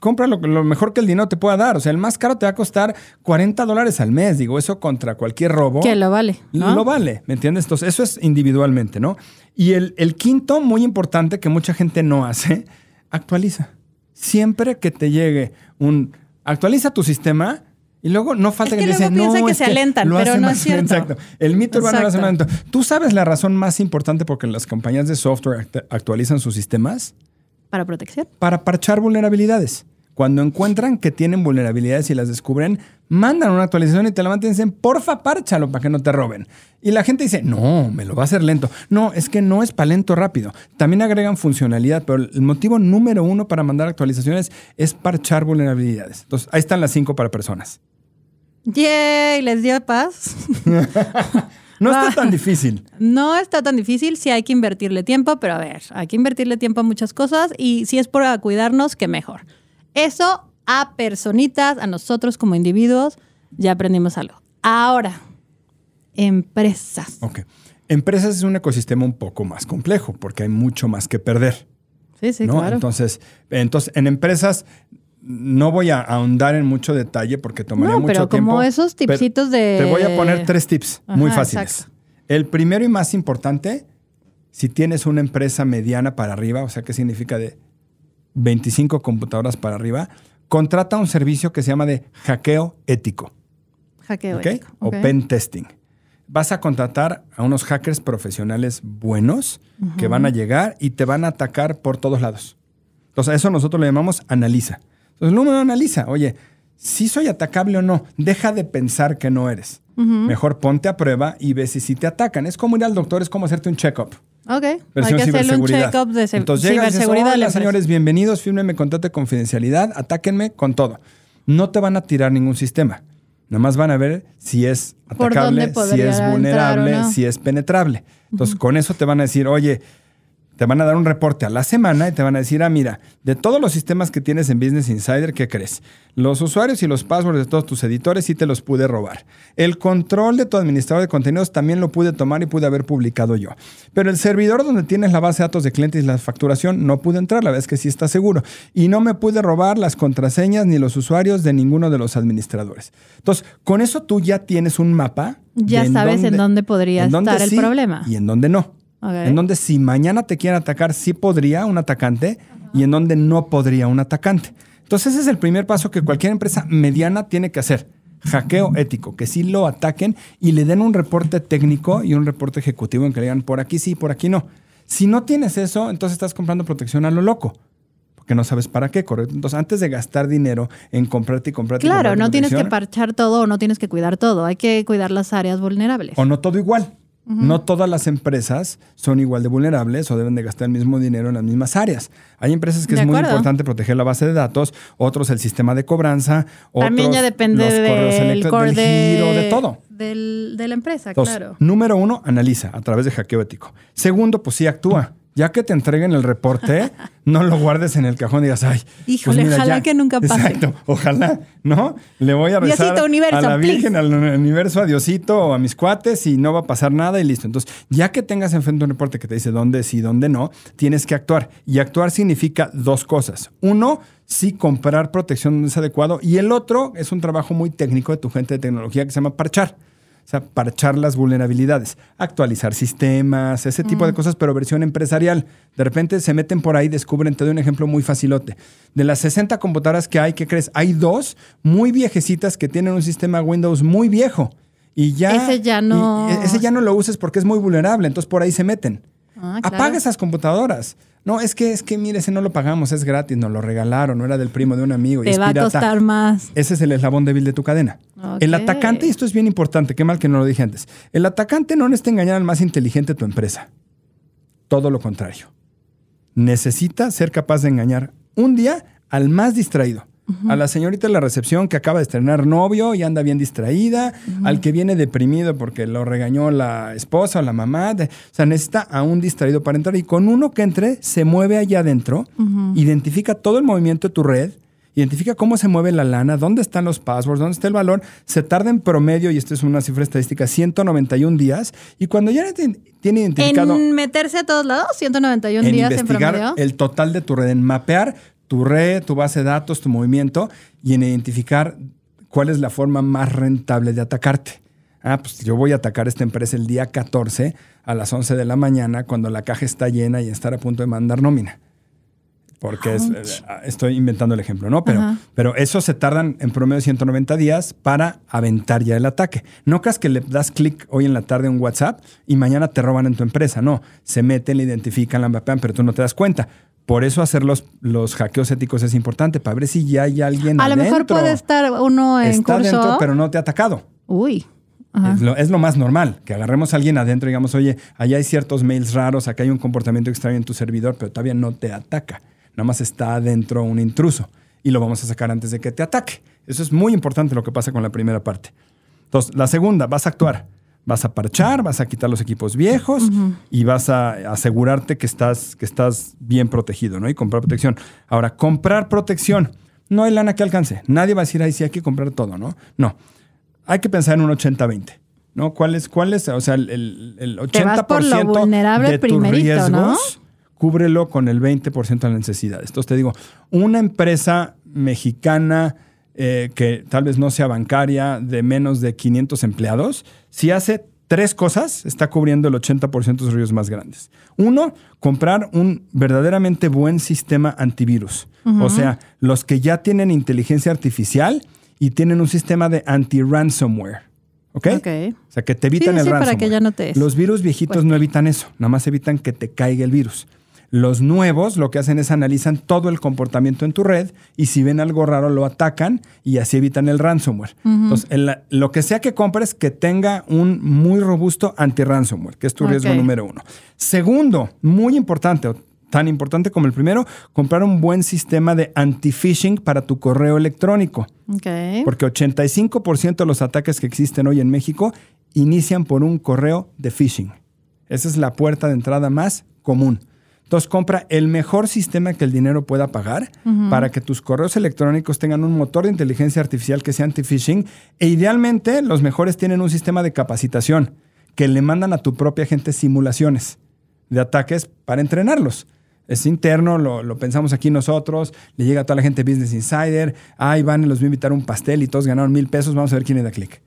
Compra lo, lo mejor que el dinero te pueda dar. O sea, el más caro te va a costar 40 dólares al mes. Digo, eso contra cualquier robo. Que lo vale. ¿no? Lo vale, ¿me entiendes? Entonces, eso es individualmente, ¿no? Y el, el quinto, muy importante, que mucha gente no hace, actualiza. Siempre que te llegue un... Actualiza tu sistema y luego no falta Es que, que luego dicen, no, que es se alentan, lo pero no más es cierto. Exacto. El mito urbano lo hace más Exacto. lento. ¿Tú sabes la razón más importante por qué las compañías de software act- actualizan sus sistemas? Para protección. Para parchar vulnerabilidades. Cuando encuentran que tienen vulnerabilidades y las descubren, mandan una actualización y te la mandan y dicen, porfa, párchalo para que no te roben. Y la gente dice, no, me lo va a hacer lento. No, es que no es para lento rápido. También agregan funcionalidad, pero el motivo número uno para mandar actualizaciones es parchar vulnerabilidades. Entonces, ahí están las cinco para personas. Yay, les dio paz. No está tan difícil. No está tan difícil, sí hay que invertirle tiempo, pero a ver, hay que invertirle tiempo a muchas cosas y si es por cuidarnos, que mejor. Eso a personitas, a nosotros como individuos, ya aprendimos algo. Ahora, empresas. Ok. Empresas es un ecosistema un poco más complejo porque hay mucho más que perder. Sí, sí, ¿no? claro. Entonces, entonces, en empresas no voy a ahondar en mucho detalle porque tomaría No, mucho pero tiempo. como esos pero tipsitos de- Te voy a poner tres tips muy fáciles. exacto. El primero y más importante, si tienes una empresa mediana para arriba, o sea, ¿qué significa de 25 computadoras para arriba? Contrata un servicio que se llama de hackeo ético. Hackeo ético, O pen testing. Vas a contratar a unos hackers profesionales buenos que van a llegar y te van a atacar por todos lados. Entonces, a eso nosotros le llamamos analiza. Entonces, el número analiza. Oye, si soy atacable o no, deja de pensar que no eres. Mejor ponte a prueba y ve si, si te atacan. Es como ir al doctor, es como hacerte un check-up. Ok, hay que hacerle un check-up de Entonces dices, ciberseguridad empresa. señores, bienvenidos, fírmenme contrato de confidencialidad, atáquenme con todo. No te van a tirar ningún sistema. Nada más van a ver si es atacable, si es vulnerable, no. si es penetrable. Entonces, con eso te van a decir, oye, te van a dar un reporte a la semana y te van a decir, ah, mira, de todos los sistemas que tienes en Business Insider, ¿qué crees? Los usuarios y los passwords de todos tus editores sí te los pude robar. El control de tu administrador de contenidos también lo pude tomar y pude haber publicado yo. Pero el servidor donde tienes la base de datos de clientes y la facturación no pude entrar, la verdad es que sí está seguro. Y no me pude robar las contraseñas ni los usuarios de ninguno de los administradores. Entonces, con eso tú ya tienes un mapa. Ya sabes en dónde podría en dónde estar el problema. Y en dónde no. En donde si mañana te quieren atacar, sí podría un atacante y en donde no podría un atacante. Entonces ese es el primer paso que cualquier empresa mediana tiene que hacer. Hackeo ético, que sí lo ataquen y le den un reporte técnico y un reporte ejecutivo en que le digan por aquí sí, por aquí no. Si no tienes eso, entonces estás comprando protección a lo loco. Porque no sabes para qué, correcto. Entonces, antes de gastar dinero en comprarte y comprarte. y Claro, comprarte no tienes que parchar todo o no tienes que cuidar todo. Hay que cuidar las áreas vulnerables. o no todo igual. No todas las empresas son igual de vulnerables o deben de gastar el mismo dinero en las mismas áreas. Hay empresas que De es muy importante proteger la base de datos, otros el sistema de cobranza, También otros ya depende los correos del core del de, giro, de todo. del- de la empresa, Entonces, claro. número uno, analiza a través de hackeo ético. Segundo, pues sí actúa. Ya que te entreguen el reporte, no lo guardes en el cajón y digas, ay. pues Híjole, mira, ojalá ya". que nunca pase. Exacto, ojalá, ¿no? Le voy a rezar Diosito, universo, a la please. Virgen, al universo, a Diosito o a mis cuates y no va a pasar nada y listo. Entonces, ya que tengas enfrente un reporte que te dice dónde sí, dónde no, tienes que actuar. Y actuar significa dos cosas. Uno, sí comprar protección donde es adecuado. Y el otro es un trabajo muy técnico de tu gente de tecnología que se llama parchar. O sea, parchar las vulnerabilidades, actualizar sistemas, ese tipo de cosas, pero versión empresarial. De repente se meten por ahí, descubren, te doy un ejemplo muy facilote. De las 60 computadoras que hay, ¿qué crees? Hay dos muy viejecitas que tienen un sistema Windows muy viejo. Y ya. Ese ya no- y ese ya no lo uses porque es muy vulnerable, entonces por ahí se meten. Ah, claro. Apaga esas computadoras. No, es que, es que, mire, ese no lo pagamos, es gratis, nos lo regalaron, no era del primo de un amigo. y Te es va a costar más. Ese es el eslabón débil de tu cadena. El atacante, y esto es bien importante, qué mal que no lo dije antes. El atacante no necesita engañar al más inteligente de tu empresa. Todo lo contrario. Necesita ser capaz de engañar un día al más distraído. A la señorita de la recepción que acaba de estrenar novio y anda bien distraída, al que viene deprimido porque lo regañó la esposa o la mamá. de- o sea, necesita a un distraído para entrar y con uno que entre se mueve allá adentro, identifica todo el movimiento de tu red, identifica cómo se mueve la lana, dónde están los passwords, dónde está el valor. Se tarda en promedio, y esto es una cifra estadística, 191 días. Y cuando ya tiene identificado En meterse a todos lados, 191 en días en promedio. el total de tu red, en mapear tu red, tu base de datos, tu movimiento y en identificar cuál es la forma más rentable de atacarte. Ah, pues yo voy a atacar esta empresa el día 14 a las 11 de la mañana cuando la caja está llena y estar a punto de mandar nómina. Porque es, eh, estoy inventando el ejemplo, ¿no? Pero, pero eso se tardan en promedio 190 días para aventar ya el ataque. No creas que le das clic hoy en la tarde a un WhatsApp y mañana te roban en tu empresa. No, se meten, le identifican, la mapean, pero tú no te das cuenta. Por eso hacer los, los hackeos éticos es importante, para ver si ya hay alguien A lo mejor puede estar uno en Está curso. dentro, pero no te ha atacado. Uy. Es lo, es lo más normal, que agarremos a alguien adentro y digamos, oye, allá hay ciertos mails raros, acá hay un comportamiento extraño en tu servidor, pero todavía no te ataca. Nada más está adentro un intruso y lo vamos a sacar antes de que te ataque. Eso es muy importante lo que pasa con la primera parte. Entonces, la segunda, vas a actuar. Vas a parchar, vas a quitar los equipos viejos y vas a asegurarte que estás, que estás bien protegido, ¿no? Y comprar protección. Ahora, comprar protección. No hay lana que alcance. Nadie va a decir, ahí sí hay que comprar todo, ¿no? No. Hay que pensar en un 80-20. ¿No? ¿Cuál es, cuál es? O sea, el, el, el 80% Te vas por lo vulnerable de tus riesgos, ¿no? cúbrelo con el 20% de las necesidades. Entonces te digo, una empresa mexicana eh, que tal vez no sea bancaria, de menos de 500 empleados, si hace tres cosas, está cubriendo el 80% de sus riesgos más grandes. Uno, comprar un verdaderamente buen sistema antivirus. O sea, los que ya tienen inteligencia artificial y tienen un sistema de anti-ransomware. ¿Ok? Ok. O sea, que te evitan Sí, el sí, para ransomware. que ya no te- Los virus viejitos Pues- no evitan eso, nada más evitan que te caiga el virus. Los nuevos lo que hacen es analizan todo el comportamiento en tu red y si ven algo raro lo atacan y así evitan el ransomware. Entonces, el- lo que sea que compres que tenga un muy robusto anti-ransomware, que es tu riesgo número uno. Segundo, muy importante, o tan importante como el primero, comprar un buen sistema de anti-phishing para tu correo electrónico. Porque 85% de los ataques que existen hoy en México inician por un correo de phishing. Esa es la puerta de entrada más común. Entonces compra el mejor sistema que el dinero pueda pagar para que tus correos electrónicos tengan un motor de inteligencia artificial que sea anti-phishing e idealmente los mejores tienen un sistema de capacitación que le mandan a tu propia gente simulaciones de ataques para entrenarlos. Es interno, lo, lo pensamos aquí nosotros, le llega a toda la gente Business Insider, ay, van, los voy a invitar un pastel y todos ganaron mil pesos, vamos a ver quién le da clic.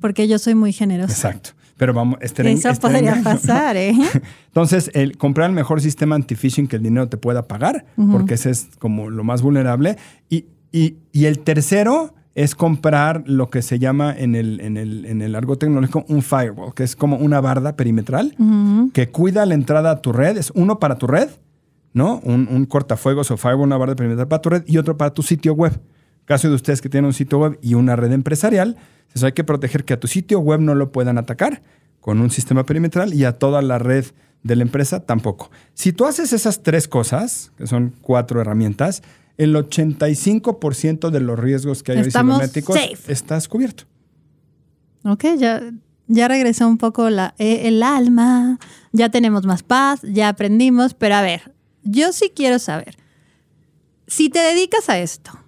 Porque yo soy muy generosa. Exacto. Pero vamos, este Eso este podría engaño. pasar, ¿eh? Entonces, el comprar el mejor sistema anti-phishing que el dinero te pueda pagar, porque ese es como lo más vulnerable. Y, y- y el tercero es comprar lo que se llama en el, en, el, en el argot tecnológico un firewall, que es como una barda perimetral que cuida la entrada a tu red. Es uno para tu red, ¿no? Un, un cortafuegos o firewall, una barda perimetral para tu red y otro para tu sitio web. Caso de ustedes que tienen un sitio web y una red empresarial, entonces hay que proteger que a tu sitio web no lo puedan atacar con un sistema perimetral y a toda la red de la empresa tampoco. Si tú haces esas tres cosas, que son cuatro herramientas, el 85% de los riesgos que hay hoy cibernéticos safe. estás cubierto. Ok, ya, ya regresó un poco la, eh, el alma, ya tenemos más paz, ya aprendimos, pero a ver, yo sí quiero saber, si te dedicas a esto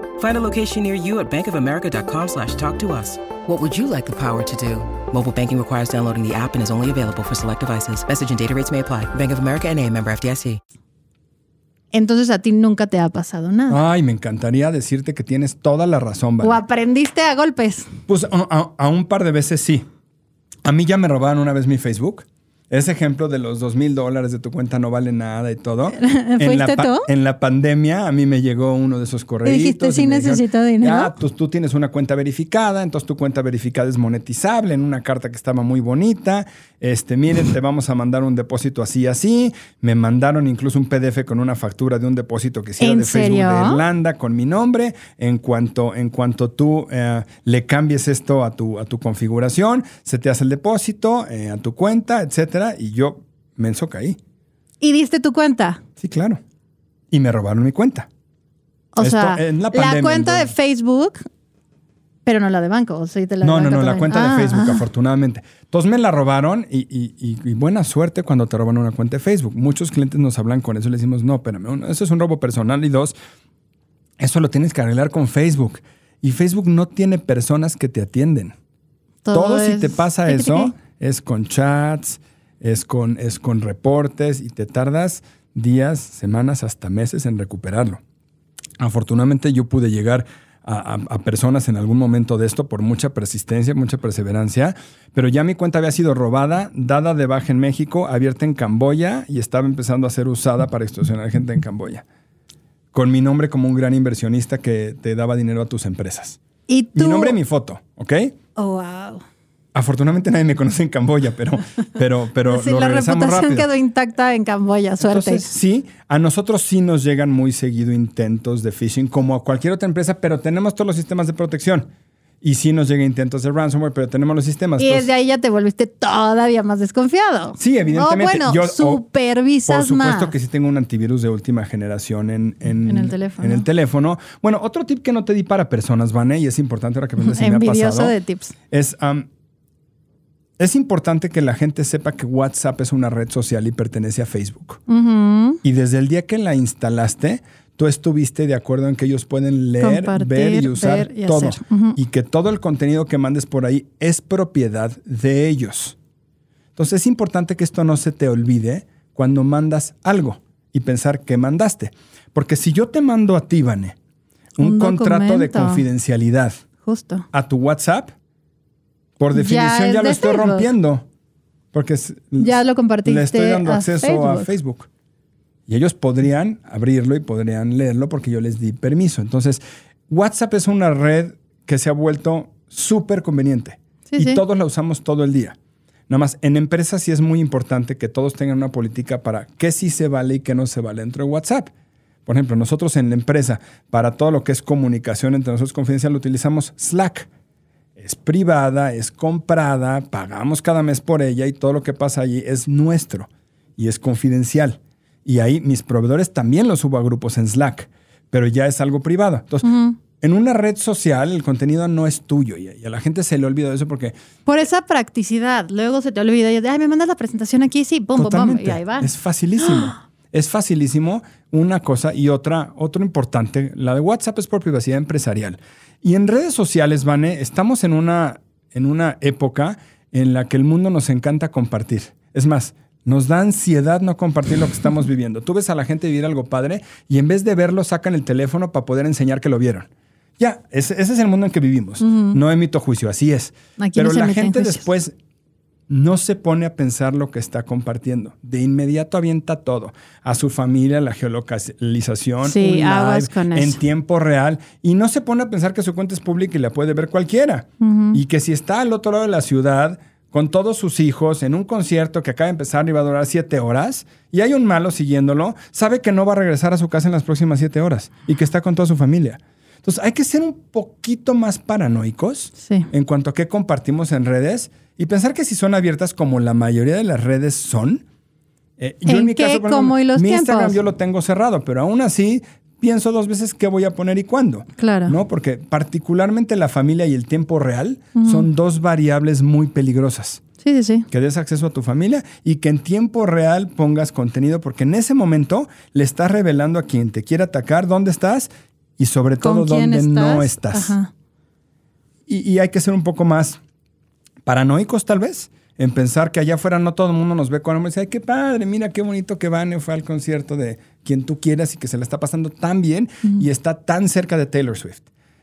Find a location near you at bankofamerica.com slash talk to us. What would you like the power to do? Mobile banking requires downloading the app and is only available for select devices. Message and data rates may apply. Bank of America and a member FDIC. entonces a ti nunca te ha pasado nada. Ay, me encantaría decirte que tienes toda la razón, Vale. O aprendiste a golpes. Pues a, a- a un par de veces sí. A mí ya me robaron una vez mi Facebook. Ese ejemplo de los dos mil dólares de tu cuenta no vale nada y todo. en, la ¿Fuiste tú? en la pandemia a mí me llegó uno de esos correos. dijiste, "Sí necesito dinero"? Ya, pues tú tienes una cuenta verificada, entonces tu cuenta verificada es monetizable en una carta que estaba muy bonita. Este, miren, te vamos a mandar un depósito así, así. Me mandaron incluso un PDF con una factura de un depósito que hicieron ¿En de Facebook de Irlanda con mi nombre. En cuanto, en cuanto tú eh, le cambies esto a tu, a tu configuración, se te hace el depósito eh, a tu cuenta, etcétera. Y yo, menso, caí. Y diste tu cuenta. Sí, claro. Y me robaron mi cuenta. O Esto sea, en la cuenta de. Facebook, Pero no la de banco, o sí te la de No, no, no, la cuenta Ah, de Facebook, ah. afortunadamente. Entonces me la robaron y, y- y- y buena suerte cuando te roban una cuenta de Facebook. Muchos clientes nos hablan con eso y le decimos, no, espérame, uno, eso es un robo personal y dos, eso lo tienes que arreglar con Facebook. Y Facebook no tiene personas que te atienden. Todo, si es te pasa eso es con chats, es con, es con reportes y te tardas días, semanas, hasta meses en recuperarlo. Afortunadamente yo pude llegar a, a- a personas en algún momento de esto por mucha persistencia, mucha perseverancia, pero ya mi cuenta había sido robada, dada de baja en México, abierta en Camboya y estaba empezando a ser usada para extorsionar gente en Camboya. Con mi nombre como un gran inversionista que te daba dinero a tus empresas. Y tú. Mi nombre y mi foto, ¿ok? Oh, wow. Afortunadamente nadie me conoce en Camboya, pero, pero, pero Sí, lo la regresamos reputación rápido. quedó intacta en Camboya, suerte. Entonces, sí, a nosotros sí nos llegan muy seguido intentos de phishing, como a cualquier otra empresa, pero tenemos todos los sistemas de protección. Y sí nos llegan intentos de ransomware, pero tenemos los sistemas. y Entonces, desde ahí ya te volviste todavía más desconfiado. Sí, evidentemente. O bueno, Yo- o- supervisas Por supuesto más. que sí tengo un antivirus de última generación en, en, En el teléfono. en el teléfono. Bueno, otro tip que no te di para personas, Vane, y es importante ahora que me, ha Envidioso pasado, de tips. es... am, es importante que la gente sepa que WhatsApp es una red social y pertenece a Facebook. Y desde el día que la instalaste, tú estuviste de acuerdo en que ellos pueden leer, Compartir, ver y usar ver y todo. Y que todo el contenido que mandes por ahí es propiedad de ellos. Entonces es importante que esto no se te olvide cuando mandas algo y pensar que mandaste. Porque si yo te mando a ti, Vane, un, Un contrato de confidencialidad Justo. a tu WhatsApp, por definición ya, lo de estoy Facebook. rompiendo. Porque Ya lo compartiste le estoy dando a acceso a Facebook. Facebook. Y ellos podrían abrirlo y podrían leerlo porque yo les di permiso. Entonces, WhatsApp es una red que se ha vuelto súper conveniente. Sí, y sí. todos la usamos todo el día. Nada más, en empresas sí es muy importante que todos tengan una política para qué sí se vale y qué no se vale dentro de WhatsApp. Por ejemplo, nosotros en la empresa, para todo lo que es comunicación entre nosotros confidencial, utilizamos Slack. Es privada, es comprada, pagamos cada mes por ella y todo lo que pasa allí es nuestro y es confidencial. Y ahí mis proveedores también los subo a grupos en Slack, pero ya es algo privado. Entonces, en una red social el contenido no es tuyo y y a la gente se le olvida eso porque Por esa practicidad. Luego se te olvida y ay, me mandas la presentación aquí, sí, pum, pum, pum. Totalmente. Y ahí va. Es facilísimo. es facilísimo una cosa y otra, otro importante. La de WhatsApp es por privacidad empresarial. Y en redes sociales, Vane, estamos en una, en una época en la que el mundo nos encanta compartir. Es más, nos da ansiedad no compartir lo que estamos viviendo. Tú ves a la gente vivir algo padre y en vez de verlo sacan el teléfono para poder enseñar que lo vieron. Ya, ese, ese es el mundo en que vivimos. No emito juicio, así es. Aquí Pero no la gente después no se pone a pensar lo que está compartiendo. De inmediato avienta todo. A su familia, la geolocalización, Sí, live con en eso. tiempo real. Y no se pone a pensar que su cuenta es pública y la puede ver cualquiera. Y que si está al otro lado de la ciudad, con todos sus hijos, en un concierto que acaba de empezar y va a durar siete horas, y hay un malo siguiéndolo, sabe que no va a regresar a su casa en las próximas siete horas y que está con toda su familia. Entonces hay que ser un poquito más paranoicos Sí. en cuanto a qué compartimos en redes y pensar que si son abiertas como la mayoría de las redes son. eh, ¿En qué, por ejemplo, cómo y los mi Instagram yo lo tengo cerrado, pero aún así pienso dos veces qué voy a poner y cuándo. Claro. ¿No? Porque particularmente la familia y el tiempo real son dos variables muy peligrosas. Sí, sí, sí. Que des acceso a tu familia y que en tiempo real pongas contenido, porque en ese momento le estás revelando a quien te quiere atacar dónde estás y sobre todo ¿Con quién dónde no estás? estás. Ajá. Y, y hay que ser un poco más paranoicos, tal vez, en pensar que allá afuera no todo el mundo nos ve con y dice, ay, qué padre, mira qué bonito que Vane fue al concierto de quien tú quieras y que se le está pasando tan bien y está tan cerca de Taylor Swift.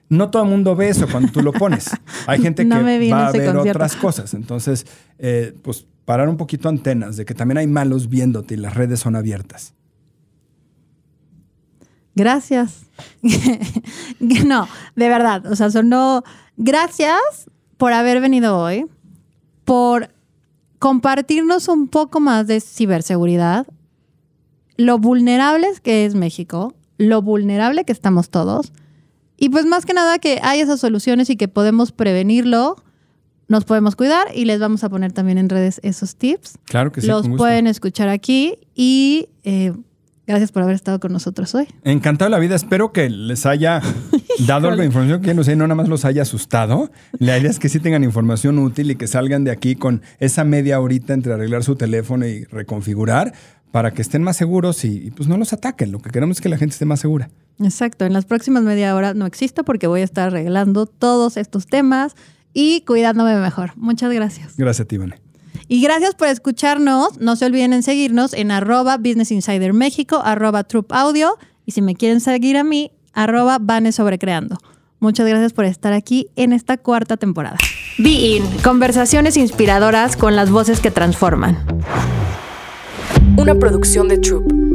No todo el mundo ve eso cuando tú lo pones. Hay gente No que va a ver concierto. otras cosas. Entonces, eh, pues parar un poquito antenas de que también hay malos viéndote y las redes son abiertas. Gracias. no, de verdad. O sea, sonó. Gracias por haber venido hoy, por compartirnos un poco más de ciberseguridad, lo vulnerables que es México, lo vulnerable que estamos todos, y pues más que nada que hay esas soluciones y que podemos prevenirlo, nos podemos cuidar y les vamos a poner también en redes esos tips. Claro que sí. Los pueden escuchar aquí y eh, gracias por haber estado con nosotros hoy. Encantado de la vida. Espero que les haya Dado la información que no sé, no nada más los haya asustado, la idea es que sí tengan información útil y que salgan de aquí con esa media horita entre arreglar su teléfono y reconfigurar para que estén más seguros y, pues no los ataquen. Lo que queremos es que la gente esté más segura. Exacto, en las próximas media hora no existo porque voy a estar arreglando todos estos temas y cuidándome mejor. Muchas gracias. Gracias a ti, Vane. Y gracias por escucharnos. No se olviden en seguirnos en arroba Business Insider México, arroba Troop Audio. Y si me quieren seguir a mí, arroba Vane Sobrecreando. Muchas gracias por estar aquí en esta cuarta temporada. Be In, conversaciones inspiradoras con las voces que transforman. Una producción de Troop.